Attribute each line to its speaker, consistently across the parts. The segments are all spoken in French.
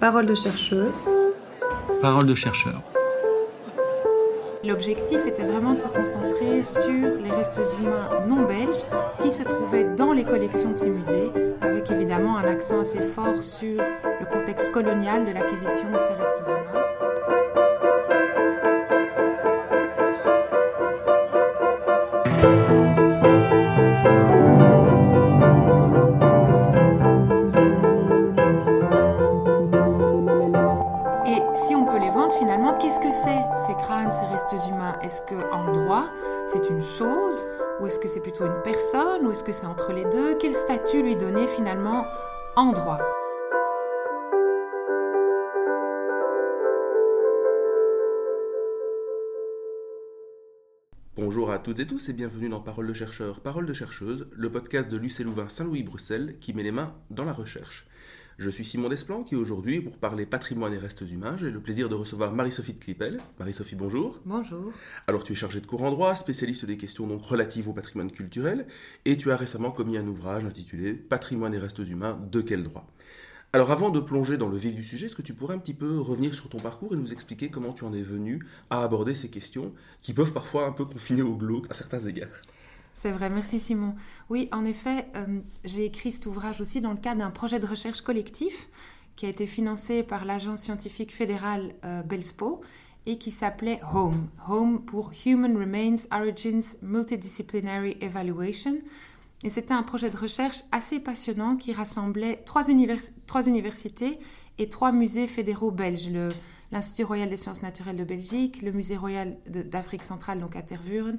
Speaker 1: Parole de chercheuse.
Speaker 2: Parole de chercheur.
Speaker 3: L'objectif était vraiment de se concentrer sur les restes humains non belges qui se trouvaient dans les collections de ces musées, avec évidemment un accent assez fort sur le contexte colonial de l'acquisition de ces restes humains. C'est une chose Ou est-ce que c'est plutôt une personne Ou est-ce que c'est entre les deux? Quel statut lui donner finalement en droit?
Speaker 4: Bonjour à toutes et tous et bienvenue dans Parole de chercheur, Parole de chercheuse, le podcast de l'UC Louvain Saint-Louis-Bruxelles qui met les mains dans la recherche. Je suis Simon Desplan qui aujourd'hui, pour parler patrimoine et restes humains, j'ai le plaisir de recevoir Marie-Sophie de Clipel. Marie-Sophie, bonjour.
Speaker 3: Bonjour.
Speaker 4: Alors tu es chargée de cours en droit, spécialiste des questions donc relatives au patrimoine culturel, et tu as récemment commis un ouvrage intitulé Patrimoine et restes humains, de quel droit? Alors avant de plonger dans le vif du sujet, est-ce que tu pourrais un petit peu revenir sur ton parcours et nous expliquer comment tu en es venu à aborder ces questions qui peuvent parfois un peu confiner au glauque à certains égards?
Speaker 3: C'est vrai, merci Simon. Oui, en effet, euh, j'ai écrit cet ouvrage aussi dans le cadre d'un projet de recherche collectif qui a été financé par l'agence scientifique fédérale euh, Belspo et qui s'appelait HOME. HOME pour Human Remains Origins Multidisciplinary Evaluation. Et c'était un projet de recherche assez passionnant qui rassemblait trois, univers trois universités et trois musées fédéraux belges. L'Institut royal des sciences naturelles de Belgique, le Musée royal d'Afrique centrale, donc à Tervuren,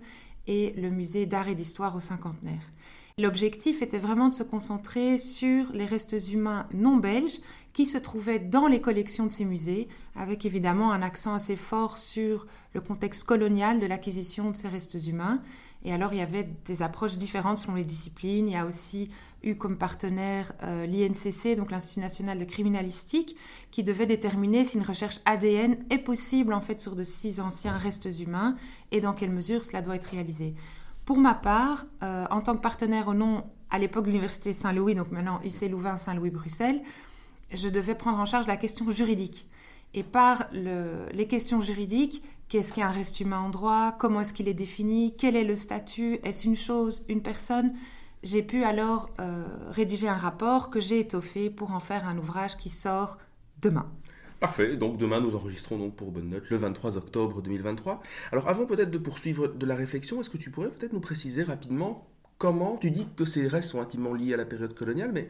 Speaker 3: et le Musée d'art et d'histoire au cinquantenaire. L'objectif était vraiment de se concentrer sur les restes humains non belges qui se trouvaient dans les collections de ces musées, avec évidemment un accent assez fort sur le contexte colonial de l'acquisition de ces restes humains. Et alors, il y avait des approches différentes selon les disciplines. Il y a aussi eu comme partenaire euh, l'INCC, donc l'Institut national de criminalistique, qui devait déterminer si une recherche ADN est possible en fait sur de six anciens restes humains et dans quelle mesure cela doit être réalisé. Pour ma part, euh, en tant que partenaire au nom à l'époque de l'Université Saint-Louis, donc maintenant UC Louvain Saint-Louis-Bruxelles, je devais prendre en charge la question juridique. Et par le, les questions juridiques, qu'est-ce qu'un reste humain en droit Comment est-ce qu'il est défini Quel est le statut Est-ce une chose, une personne J'ai pu alors euh, rédiger un rapport que j'ai étoffé pour en faire un ouvrage qui sort demain.
Speaker 4: Parfait, donc demain nous enregistrons donc pour Bonne Note le 23 octobre 2023. Alors avant peut-être de poursuivre de la réflexion, est-ce que tu pourrais peut-être nous préciser rapidement comment, tu dis que ces restes sont intimement liés à la période coloniale, mais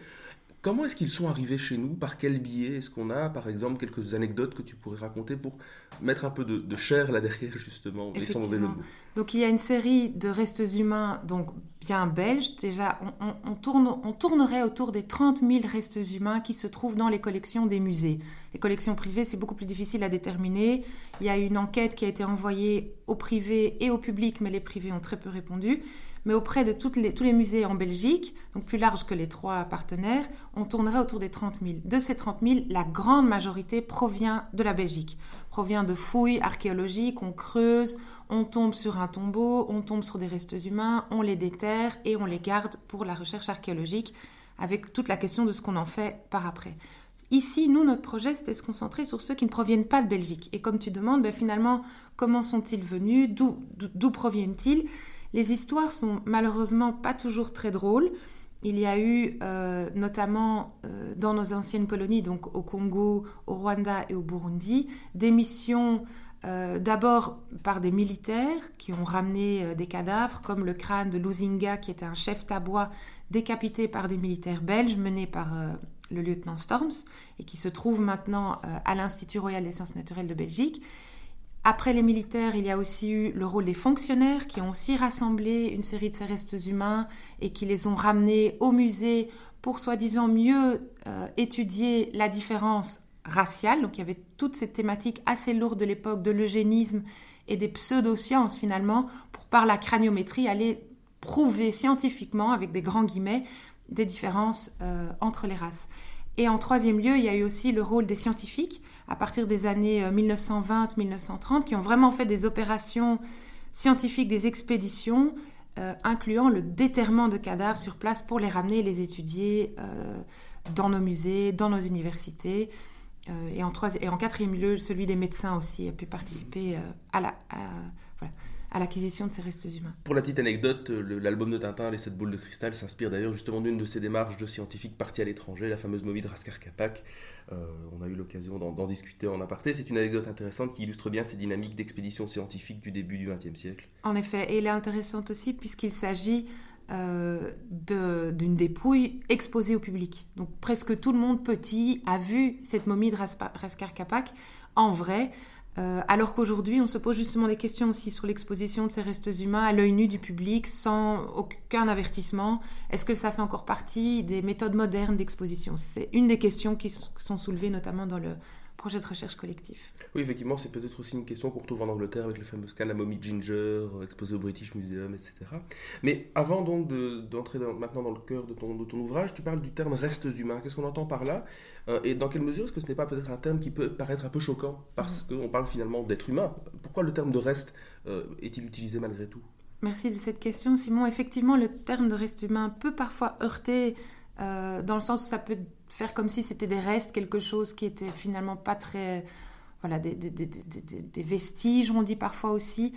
Speaker 4: Comment est-ce qu'ils sont arrivés chez nous? Par quel biais Est-ce qu'on a, par exemple, quelques anecdotes que tu pourrais raconter pour mettre un peu de, de chair là derrière, justement, sans mauvais le mot
Speaker 3: Donc, il y a une série de restes humains, donc bien belges. Déjà, on, on, on, tourne, on tournerait autour des 30 000 restes humains qui se trouvent dans les collections des musées. Les collections privées, c'est beaucoup plus difficile à déterminer. Il y a une enquête qui a été envoyée au privé et au public, mais les privés ont très peu répondu mais auprès de les, tous les musées en Belgique, donc plus large que les trois partenaires, on tournerait autour des 30 000. De ces 30 000, la grande majorité provient de la Belgique, provient de fouilles archéologiques, on creuse, on tombe sur un tombeau, on tombe sur des restes humains, on les déterre et on les garde pour la recherche archéologique, avec toute la question de ce qu'on en fait par après. Ici, nous, notre projet, c'était se concentrer sur ceux qui ne proviennent pas de Belgique. Et comme tu demandes, ben, finalement, comment sont-ils venus? D'où proviennent-ils? Les histoires sont malheureusement pas toujours très drôles. Il y a eu euh, notamment euh, dans nos anciennes colonies, donc au Congo, au Rwanda et au Burundi, des missions euh, d'abord par des militaires qui ont ramené des cadavres, comme le crâne de Luzinga, qui était un chef tabois décapité par des militaires belges menés par le lieutenant Storms et qui se trouve maintenant à l'Institut royal des sciences naturelles de Belgique. Après les militaires, il y a aussi eu le rôle des fonctionnaires qui ont aussi rassemblé une série de ces restes humains et qui les ont ramenés au musée pour soi-disant mieux euh, étudier la différence raciale. Donc il y avait toute cette thématique assez lourde de l'époque de l'eugénisme et des pseudosciences finalement pour par la craniométrie aller prouver scientifiquement avec des grands guillemets des différences euh, entre les races. Et en troisième lieu, il y a eu aussi le rôle des scientifiques à partir des années 1920-1930 euh, qui ont vraiment fait des opérations scientifiques, des expéditions, euh, incluant le déterrement de cadavres sur place pour les ramener et les étudier euh, dans nos musées, dans nos universités. Et, en et en quatrième lieu, celui des médecins aussi a pu participer à la, à l'acquisition de ces restes humains.
Speaker 4: Pour la petite anecdote, l'album de Tintin, Les sept boules de cristal, s'inspire d'ailleurs justement d'une de ces démarches de scientifiques partis à l'étranger, la fameuse momie de Raskar Kapak. Euh, on a eu l'occasion d'en discuter en aparté. C'est une anecdote intéressante qui illustre bien ces dynamiques d'expédition scientifique du début du XXe siècle.
Speaker 3: En effet, et elle est intéressante aussi puisqu'il s'agit euh, d'une dépouille exposée au public. Donc presque tout le monde petit a vu cette momie de Raskar Kapak en vrai. Euh, alors qu'aujourd'hui, on se pose justement des questions aussi sur l'exposition de ces restes humains à l'œil nu du public sans aucun avertissement. Est-ce que ça fait encore partie des méthodes modernes d'exposition? C'est une des questions qui sont soulevées notamment dans le projet de recherche collectif.
Speaker 4: Oui, effectivement, c'est peut-être aussi une question qu'on retrouve en Angleterre avec le fameux scan la momie Ginger, euh, exposé au British Museum, etc. Mais avant donc d'entrer maintenant dans le cœur de ton, de ton, ouvrage, tu parles du terme restes humains. Qu'est-ce qu'on entend par là? Euh, Et dans quelle mesure est-ce que ce n'est pas peut-être un terme qui peut paraître un peu choquant? Parce mm. qu'on parle finalement d'être humain. Pourquoi le terme de reste euh, est-il utilisé malgré tout?
Speaker 3: Merci de cette question, Simon. Effectivement, le terme de reste humain peut parfois heurter dans le sens où ça peut faire comme si c'était des restes, quelque chose qui était finalement pas très... Voilà, des, vestiges, on dit parfois aussi.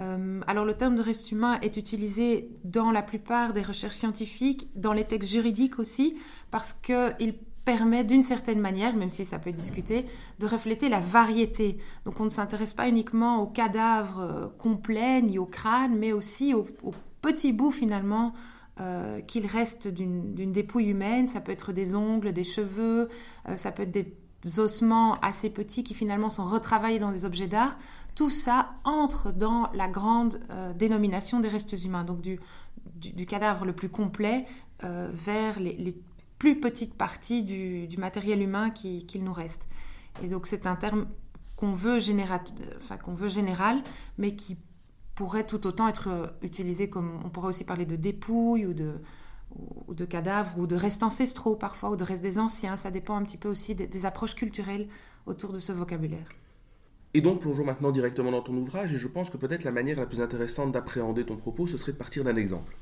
Speaker 3: Euh, alors le terme de reste humain est utilisé dans la plupart des recherches scientifiques, dans les textes juridiques aussi, parce qu'il permet d'une certaine manière, même si ça peut discuté, de refléter la variété. Donc on ne s'intéresse pas uniquement aux cadavres euh, complets ni au crâne, mais aussi aux, aux petits bouts finalement euh, qu'il reste d'une dépouille humaine. Ça peut être des ongles, des cheveux, euh, ça peut être des ossements assez petits qui finalement sont retravaillés dans des objets d'art. Tout ça entre dans la grande euh, dénomination des restes humains, donc du, cadavre le plus complet vers les, plus petites parties du, matériel humain qu'il nous reste. Et donc c'est un terme qu'on veut, veut général, mais qui pourrait tout autant être euh, utilisé comme on pourrait aussi parler de dépouilles ou de, ou de cadavres ou de restes ancestraux parfois ou de restes des anciens. Ça dépend un petit peu aussi des approches culturelles autour de ce vocabulaire.
Speaker 4: Et donc plongeons maintenant directement dans ton ouvrage, et je pense que peut-être la manière la plus intéressante d'appréhender ton propos, ce serait de partir d'un exemple.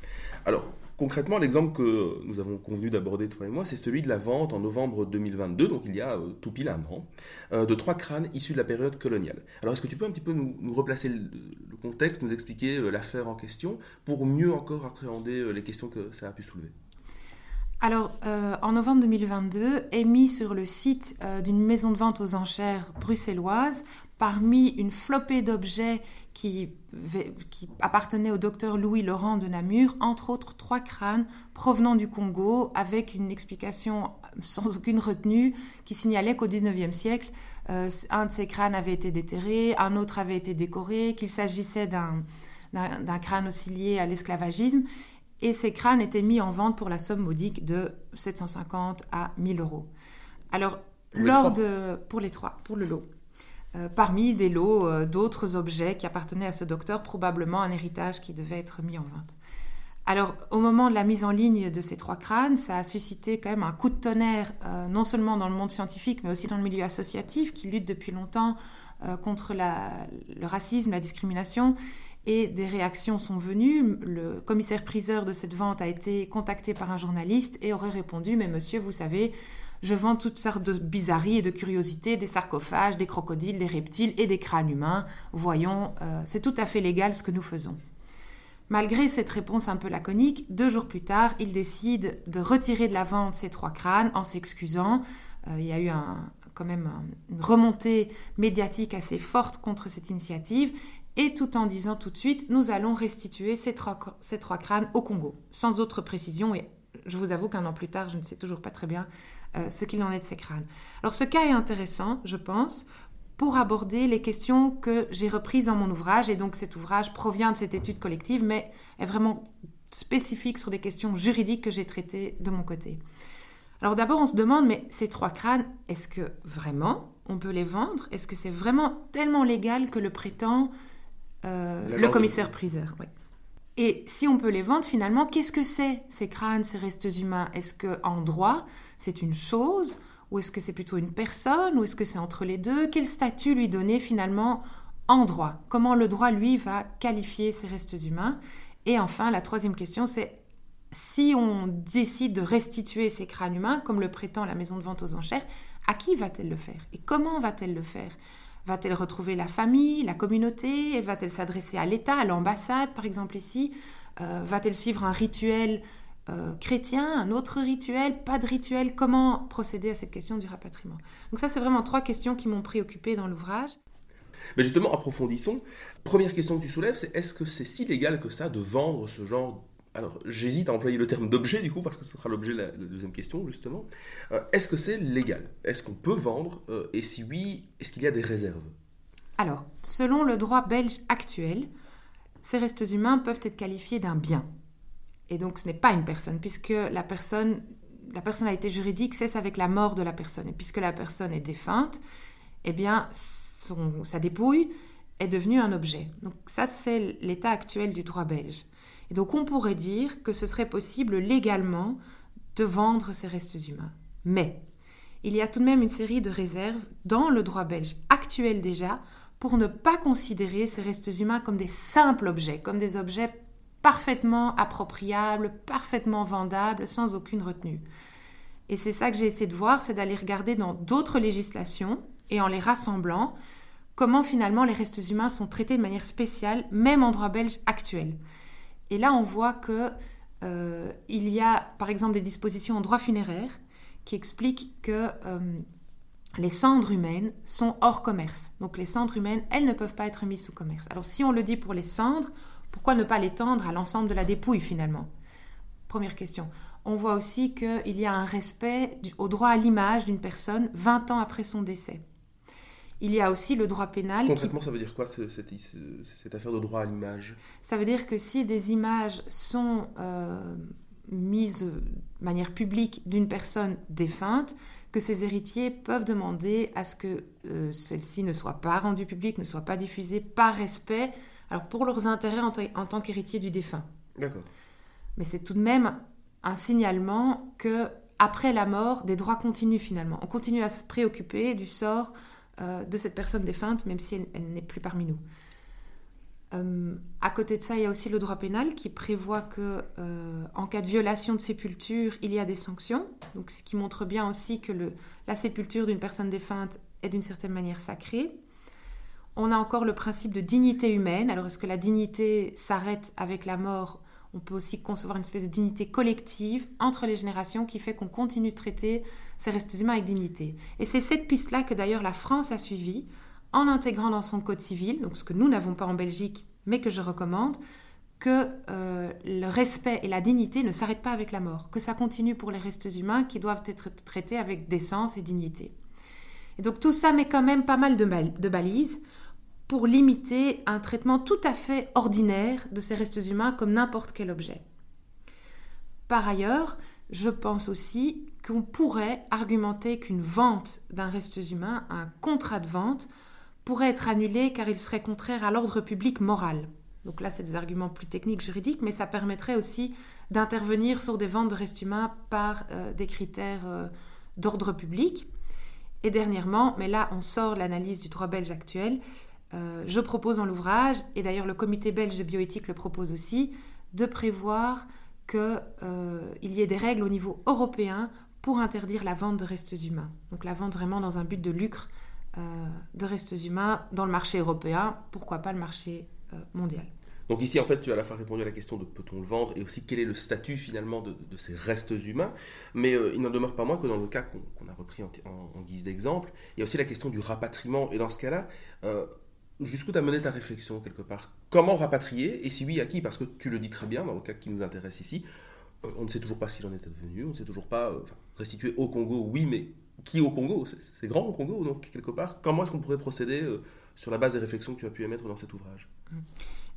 Speaker 4: Alors, concrètement, l'exemple que nous avons convenu d'aborder, toi et moi, c'est celui de la vente en novembre 2022, donc il y a euh, tout pile un an, euh, de trois crânes issus de la période coloniale. Alors, est-ce que tu peux un petit peu nous, replacer le, contexte, nous expliquer euh, l'affaire en question, pour mieux encore appréhender les questions que ça a pu soulever?
Speaker 3: Alors, en novembre 2022, est mis sur le site d'une maison de vente aux enchères bruxelloise parmi une flopée d'objets qui, qui, appartenaient au docteur Louis Laurent de Namur, entre autres trois crânes provenant du Congo, avec une explication sans aucune retenue qui signalait qu'au XIXe siècle, euh, un de ces crânes avait été déterré, un autre avait été décoré, qu'il s'agissait d'un crâne aussi lié à l'esclavagisme. Et ces crânes étaient mis en vente pour la somme modique de 750 à 1000 euros. Alors, lors de. Pour les trois, pour le lot. Euh, parmi des lots euh, d'autres objets qui appartenaient à ce docteur, probablement un héritage qui devait être mis en vente. Alors, au moment de la mise en ligne de ces trois crânes, ça a suscité quand même un coup de tonnerre, euh, non seulement dans le monde scientifique, mais aussi dans le milieu associatif, qui lutte depuis longtemps contre le racisme, la discrimination. Et des réactions sont venues. Le commissaire priseur de cette vente a été contacté par un journaliste et aurait répondu, mais monsieur, vous savez, je vends toutes sortes de bizarreries et de curiosités, des sarcophages, des crocodiles, des reptiles et des crânes humains. Voyons, euh, c'est tout à fait légal ce que nous faisons. Malgré cette réponse un peu laconique, deux jours plus tard, il décide de retirer de la vente ces trois crânes en s'excusant. Euh, il y a eu quand même une remontée médiatique assez forte contre cette initiative et tout en disant tout de suite, nous allons restituer ces trois, ces trois crânes au Congo, sans autre précision. Et je vous avoue qu'un an plus tard, je ne sais toujours pas très bien euh, ce qu'il en est de ces crânes. Alors ce cas est intéressant, je pense, pour aborder les questions que j'ai reprises dans mon ouvrage. Et donc cet ouvrage provient de cette étude collective, mais est vraiment spécifique sur des questions juridiques que j'ai traitées de mon côté. Alors d'abord, on se demande, mais ces trois crânes, est-ce que vraiment on peut les vendre? Est-ce que c'est vraiment tellement légal que le prétend euh, le commissaire priseur Et si on peut les vendre, finalement, qu'est-ce que c'est ces crânes, ces restes humains? Est-ce qu'en droit, c'est une chose? Ou est-ce que c'est plutôt une personne? Ou est-ce que c'est entre les deux? Quel statut lui donner finalement en droit? Comment le droit, lui, va qualifier ces restes humains? Et enfin, la troisième question, c'est si on décide de restituer ces crânes humains, comme le prétend la maison de vente aux enchères, à qui va-t-elle le faire? Et comment va-t-elle le faire? Va-t-elle retrouver la famille, la communauté? Va-t-elle s'adresser à l'État, à l'ambassade par exemple ici? Euh, Va-t-elle suivre un rituel euh, chrétien, un autre rituel, pas de rituel. Comment procéder à cette question du rapatriement? Donc ça, c'est vraiment trois questions qui m'ont préoccupée dans l'ouvrage.
Speaker 4: Mais justement, approfondissons. Première question que tu soulèves, c'est est-ce que c'est si légal que ça de vendre ce genre alors, j'hésite à employer le terme d'objet, du coup, parce que ce sera l'objet de la deuxième question, justement. Euh, est-ce que c'est légal? Est-ce qu'on peut vendre? Euh, Et si oui, est-ce qu'il y a des réserves?
Speaker 3: Alors, selon le droit belge actuel, ces restes humains peuvent être qualifiés d'un bien. Et donc, ce n'est pas une personne, puisque la personne, la personnalité juridique cesse avec la mort de la personne. Et puisque la personne est défunte, eh bien, sa dépouille est devenue un objet. Donc, ça, c'est l'état actuel du droit belge. Donc on pourrait dire que ce serait possible légalement de vendre ces restes humains. Mais il y a tout de même une série de réserves dans le droit belge actuel déjà pour ne pas considérer ces restes humains comme des simples objets, comme des objets parfaitement appropriables, parfaitement vendables, sans aucune retenue. Et c'est ça que j'ai essayé de voir, c'est d'aller regarder dans d'autres législations et en les rassemblant, comment finalement les restes humains sont traités de manière spéciale, même en droit belge actuel. Et là, on voit que euh, il y a, par exemple, des dispositions en droit funéraire qui expliquent que euh, les cendres humaines sont hors commerce. Donc les cendres humaines, elles ne peuvent pas être mises sous commerce. Alors si on le dit pour les cendres, pourquoi ne pas l'étendre à l'ensemble de la dépouille finalement? Première question. On voit aussi qu'il y a un respect au droit à l'image d'une personne 20 ans après son décès. Il y a aussi le droit pénal.
Speaker 4: Concrètement, ça veut dire quoi cette, cette, affaire de droit à l'image?
Speaker 3: Ça veut dire que si des images sont euh, mises de manière publique d'une personne défunte, que ses héritiers peuvent demander à ce que euh, celle-ci ne soit pas rendue publique, ne soit pas diffusée par respect, alors pour leurs intérêts en, en tant qu'héritier du défunt.
Speaker 4: D'accord.
Speaker 3: Mais c'est tout de même un signalement que après la mort, des droits continuent finalement. On continue à se préoccuper du sort euh, de cette personne défunte, même si elle, n'est plus parmi nous. Euh, à côté de ça, il y a aussi le droit pénal qui prévoit que euh, en cas de violation de sépulture, il y a des sanctions. Donc, ce qui montre bien aussi que la sépulture d'une personne défunte est d'une certaine manière sacrée. On a encore le principe de dignité humaine. Alors, est-ce que la dignité s'arrête avec la mort On peut aussi concevoir une espèce de dignité collective entre les générations qui fait qu'on continue de traiter ces restes humains avec dignité. Et c'est cette piste-là que d'ailleurs la France a suivie en intégrant dans son code civil, donc ce que nous n'avons pas en Belgique, mais que je recommande, que euh, le respect et la dignité ne s'arrêtent pas avec la mort, que ça continue pour les restes humains qui doivent être traités avec décence et dignité. Et donc tout ça met quand même pas mal de, de balises pour limiter un traitement tout à fait ordinaire de ces restes humains comme n'importe quel objet. Par ailleurs, je pense aussi qu'on pourrait argumenter qu'une vente d'un reste humain, un contrat de vente, pourrait être annulé car il serait contraire à l'ordre public moral. Donc là, c'est des arguments plus techniques, juridiques, mais ça permettrait aussi d'intervenir sur des ventes de restes humains par euh, des critères euh, d'ordre public. Et dernièrement, mais là, on sort l'analyse du droit belge actuel, euh, je propose dans l'ouvrage, et d'ailleurs le comité belge de bioéthique le propose aussi, de prévoir qu'il euh, y ait des règles au niveau européen pour interdire la vente de restes humains. Donc la vente vraiment dans un but de lucre euh, de restes humains dans le marché européen, pourquoi pas le marché mondial.
Speaker 4: Donc ici, en fait, tu as à la fois répondu à la question de peut-on le vendre et aussi quel est le statut finalement de, ces restes humains. Mais il n'en demeure pas moins que dans le cas qu'on a repris en, guise d'exemple, il y a aussi la question du rapatriement. Et dans ce cas-là, jusqu'où t'as mené ta réflexion quelque part? Comment rapatrier Et si oui, à qui? Parce que tu le dis très bien, dans le cas qui nous intéresse ici, euh, on ne sait toujours pas qu'il en est devenu, on ne sait toujours pas euh, restituer au Congo, oui, mais qui au Congo? C'est grand au Congo, donc quelque part? Comment est-ce qu'on pourrait procéder euh, sur la base des réflexions que tu as pu émettre dans cet ouvrage?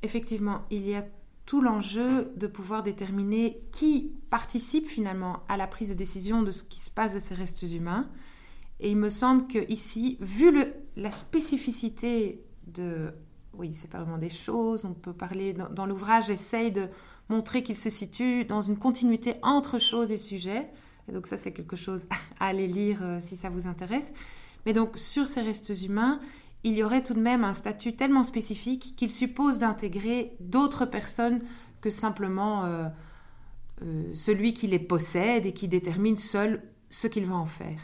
Speaker 3: Effectivement, il y a tout l'enjeu de pouvoir déterminer qui participe finalement à la prise de décision de ce qui se passe de ces restes humains. Et il me semble que ici, vu la spécificité de... Oui, c'est pas vraiment des choses, on peut parler... Dans, l'ouvrage, j'essaye de montrer qu'il se situe dans une continuité entre choses et sujets. Et donc ça, c'est quelque chose à aller lire euh, si ça vous intéresse. Mais donc, sur ces restes humains, il y aurait tout de même un statut tellement spécifique qu'il suppose d'intégrer d'autres personnes que simplement... Euh, celui qui les possède et qui détermine seul ce qu'il va en faire.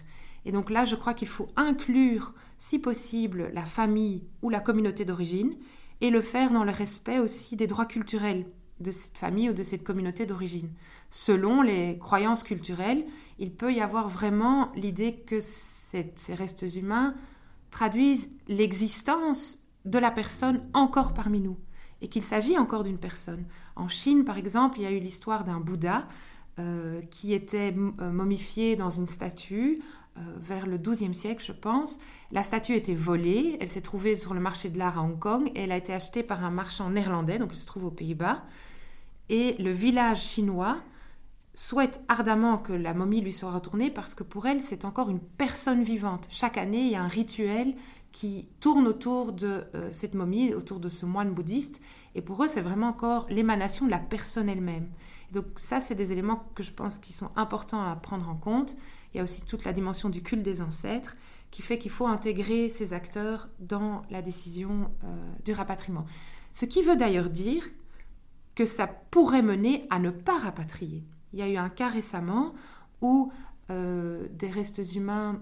Speaker 3: Et donc là, je crois qu'il faut inclure, si possible, la famille ou la communauté d'origine et le faire dans le respect aussi des droits culturels de cette famille ou de cette communauté d'origine. Selon les croyances culturelles, il peut y avoir vraiment l'idée que ces restes humains traduisent l'existence de la personne encore parmi nous et qu'il s'agit encore d'une personne. En Chine, par exemple, il y a eu l'histoire d'un Bouddha euh, qui était euh, momifié dans une statue vers le XIIe siècle, je pense. La statue était volée, elle s'est trouvée sur le marché de l'art à Hong Kong et elle a été achetée par un marchand néerlandais, donc elle se trouve aux Pays-Bas. Et le village chinois souhaite ardemment que la momie lui soit retournée parce que pour elle, c'est encore une personne vivante. Chaque année, il y a un rituel qui tourne autour de cette momie, autour de ce moine bouddhiste. Et pour eux, c'est vraiment encore l'émanation de la personne elle-même. Donc ça, c'est des éléments que je pense qui sont importants à prendre en compte. Il y a aussi toute la dimension du culte des ancêtres qui fait qu'il faut intégrer ces acteurs dans la décision euh, du rapatriement. Ce qui veut d'ailleurs dire que ça pourrait mener à ne pas rapatrier. Il y a eu un cas récemment où euh, des restes humains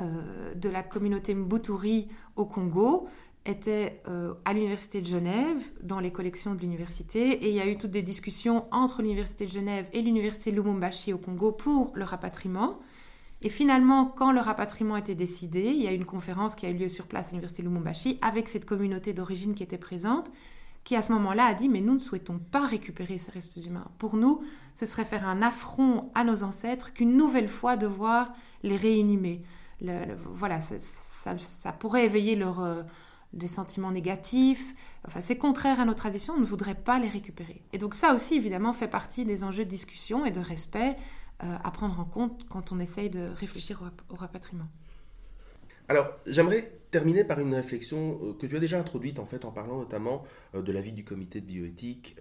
Speaker 3: euh, de la communauté Mbuturi au Congo était euh, à l'Université de Genève, dans les collections de l'université, et il y a eu toutes des discussions entre l'Université de Genève et l'Université Lumumbashi au Congo pour le rapatriement. Et finalement, quand le rapatriement était décidé, il y a eu une conférence qui a eu lieu sur place à l'Université Lumumbashi avec cette communauté d'origine qui était présente, qui à ce moment-là a dit, mais nous ne souhaitons pas récupérer ces restes humains. Pour nous, ce serait faire un affront à nos ancêtres qu'une nouvelle fois devoir les réanimer. voilà, ça, pourrait éveiller leur... Euh, des sentiments négatifs. Enfin, c'est contraire à nos traditions, on ne voudrait pas les récupérer. Et donc ça aussi, évidemment, fait partie des enjeux de discussion et de respect euh, à prendre en compte quand on essaye de réfléchir au, rapatriement.
Speaker 4: Alors, j'aimerais terminer par une réflexion euh, que tu as déjà introduite en fait en parlant notamment euh, de l'avis du comité de bioéthique.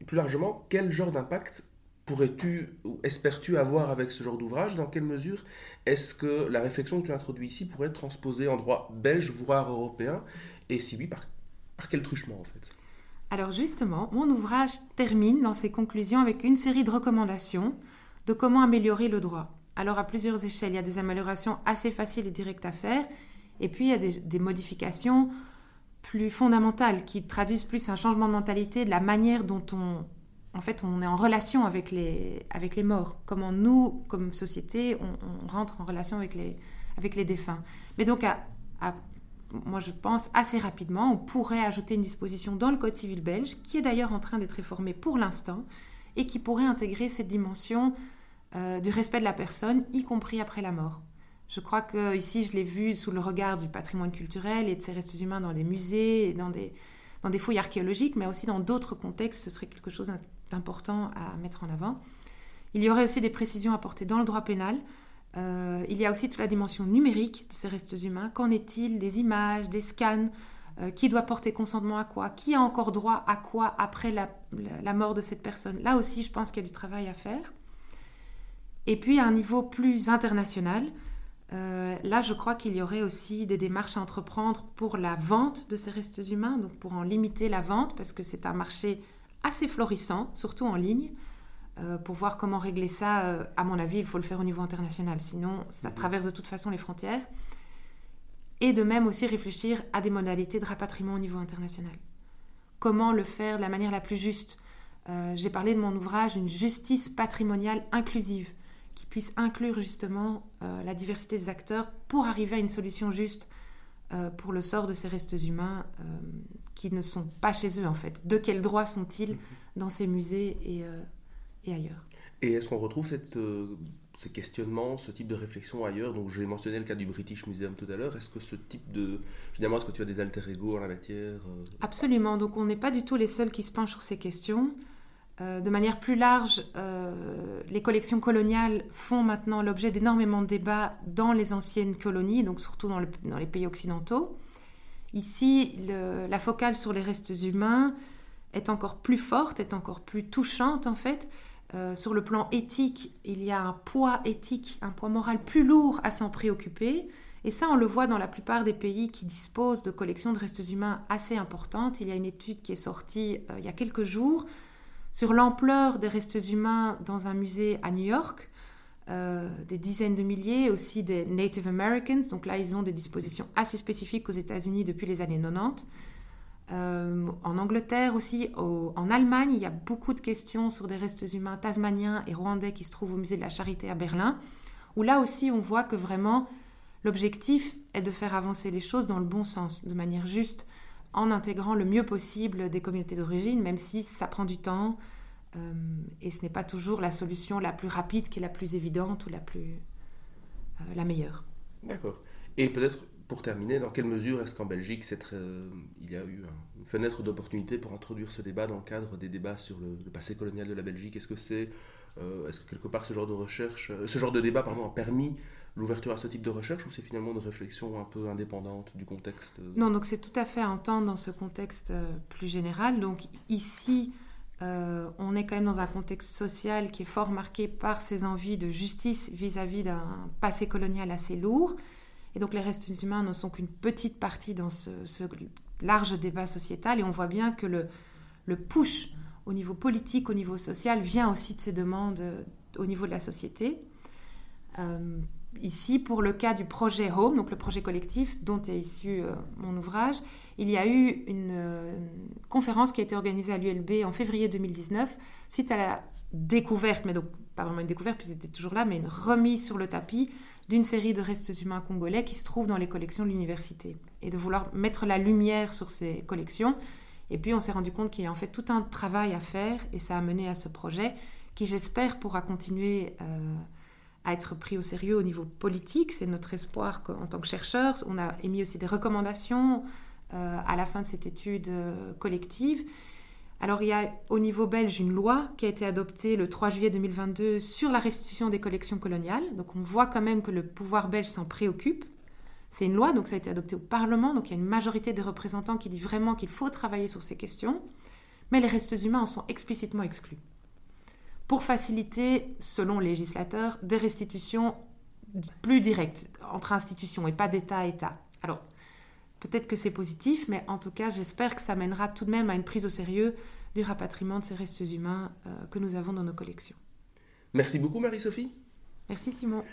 Speaker 4: et plus largement, quel genre d'impact pourrais-tu ou espères-tu avoir avec ce genre d'ouvrage? Dans quelle mesure est-ce que la réflexion que tu introduis ici pourrait être transposée en droit belge, voire européen? Et si oui, par, quel truchement en fait?
Speaker 3: Alors justement, mon ouvrage termine dans ses conclusions avec une série de recommandations de comment améliorer le droit. Alors à plusieurs échelles, il y a des améliorations assez faciles et directes à faire, et puis il y a des modifications plus fondamentales qui traduisent plus un changement de mentalité de la manière dont on en fait, on est en relation avec les, avec les morts. Comment nous, comme société, on, rentre en relation avec les, avec les défunts. Mais donc, moi, je pense assez rapidement, on pourrait ajouter une disposition dans le Code civil belge, qui est d'ailleurs en train d'être réformé pour l'instant, et qui pourrait intégrer cette dimension euh, du respect de la personne, y compris après la mort. Je crois que ici, je l'ai vu sous le regard du patrimoine culturel et de ces restes humains dans des musées, et dans des, dans des fouilles archéologiques, mais aussi dans d'autres contextes, ce serait quelque chose important à mettre en avant. Il y aurait aussi des précisions apportées dans le droit pénal. Euh, il y a aussi toute la dimension numérique de ces restes humains. Qu'en est-il des images, des scans euh, Qui doit porter consentement à quoi Qui a encore droit à quoi après la, mort de cette personne? Là aussi, je pense qu'il y a du travail à faire. Et puis, à un niveau plus international, euh, là, je crois qu'il y aurait aussi des démarches à entreprendre pour la vente de ces restes humains, donc pour en limiter la vente, parce que c'est un marché assez florissant, surtout en ligne. Euh, pour voir comment régler ça, euh, à mon avis, il faut le faire au niveau international, sinon ça mhm. traverse de toute façon les frontières. Et de même aussi réfléchir à des modalités de rapatriement au niveau international. Comment le faire de la manière la plus juste euh, J'ai parlé de mon ouvrage Une justice patrimoniale inclusive, qui puisse inclure justement la diversité des acteurs pour arriver à une solution juste pour le sort de ces restes humains qui ne sont pas chez eux en fait. De quels droits sont-ils mhm. dans ces musées et, euh, et ailleurs
Speaker 4: Et est-ce qu'on retrouve cette, euh, ces questionnements, ce type de réflexion ailleurs Donc j'ai mentionné le cas du British Museum tout à l'heure. Est-ce que ce type de... Finalement, est-ce que tu as des alter ego en la matière euh?
Speaker 3: Absolument. Donc on n'est pas du tout les seuls qui se penchent sur ces questions. de manière plus large, les collections coloniales font maintenant l'objet d'énormément de débats dans les anciennes colonies, donc surtout dans, dans les pays occidentaux. Ici, la focale sur les restes humains est encore plus forte, est encore plus touchante en fait. Euh, sur le plan éthique, il y a un poids éthique, un poids moral plus lourd à s'en préoccuper. Et ça, on le voit dans la plupart des pays qui disposent de collections de restes humains assez importantes. Il y a une étude qui est sortie euh, il y a quelques jours sur l'ampleur des restes humains dans un musée à New York, euh, des dizaines de milliers, aussi des Native Americans. Donc là, ils ont des dispositions assez spécifiques aux États-Unis depuis les années 90. Euh, en Angleterre aussi, en Allemagne, il y a beaucoup de questions sur des restes humains tasmaniens et rwandais qui se trouvent au musée de la Charité à Berlin, où là aussi on voit que vraiment l'objectif est de faire avancer les choses dans le bon sens, de manière juste, en intégrant le mieux possible des communautés d'origine, même si ça prend du temps et ce n'est pas toujours la solution la plus rapide qui est la plus évidente ou la plus euh, la meilleure.
Speaker 4: D'accord. Et peut-être pour terminer, dans quelle mesure est-ce qu'en Belgique, il y a eu une fenêtre d'opportunité pour introduire ce débat dans le cadre des débats sur le, passé colonial de la Belgique? Est-ce que c'est, euh, est-ce que quelque part ce genre de recherche, ce genre de débat, pardon, a permis l'ouverture à ce type de recherche ou c'est finalement une réflexion un peu indépendante du contexte
Speaker 3: Non, donc c'est tout à fait à entendre dans ce contexte plus général. Donc ici, euh, on est quand même dans un contexte social qui est fort marqué par ces envies de justice vis-à-vis d'un passé colonial assez lourd. Et donc les restes humains ne sont qu'une petite partie dans ce, large débat sociétal. Et on voit bien que le, push au niveau politique, au niveau social, vient aussi de ces demandes euh, au niveau de la société. Euh, ici, pour le cas du projet Home, donc le projet collectif dont est issu euh, mon ouvrage, il y a eu une euh, conférence qui a été organisée à l'ULB en février 2019 suite à la découverte, mais donc pas vraiment une découverte puisqu'ils étaient toujours là, mais une remise sur le tapis d'une série de restes humains congolais qui se trouvent dans les collections de l'université et de vouloir mettre la lumière sur ces collections. Et puis on s'est rendu compte qu'il y a en fait tout un travail à faire et ça a mené à ce projet qui j'espère pourra continuer. Euh, à être pris au sérieux au niveau politique. C'est notre espoir qu'en tant que chercheurs, on a émis aussi des recommandations euh, à la fin de cette étude euh, collective. Alors il y a au niveau belge une loi qui a été adoptée le 3 juillet 2022 sur la restitution des collections coloniales. Donc on voit quand même que le pouvoir belge s'en préoccupe. C'est une loi, donc ça a été adopté au Parlement, donc il y a une majorité des représentants qui dit vraiment qu'il faut travailler sur ces questions, mais les restes humains en sont explicitement exclus pour faciliter, selon le législateur, des restitutions plus directes entre institutions et pas d'État à État. Alors, peut-être que c'est positif, mais en tout cas, j'espère que ça mènera tout de même à une prise au sérieux du rapatriement de ces restes humains euh, que nous avons dans nos collections.
Speaker 4: Merci beaucoup, Marie-Sophie.
Speaker 3: Merci, Simon.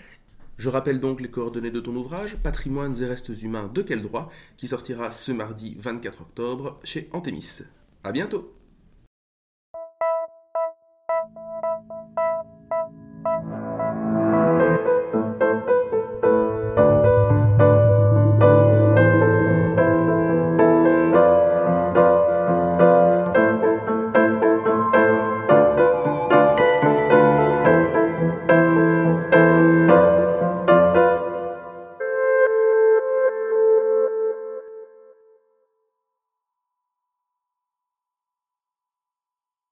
Speaker 4: Je rappelle donc les coordonnées de ton ouvrage, Patrimoines et restes humains de quel droit, qui sortira ce mardi 24 octobre chez Antémis. À bientôt.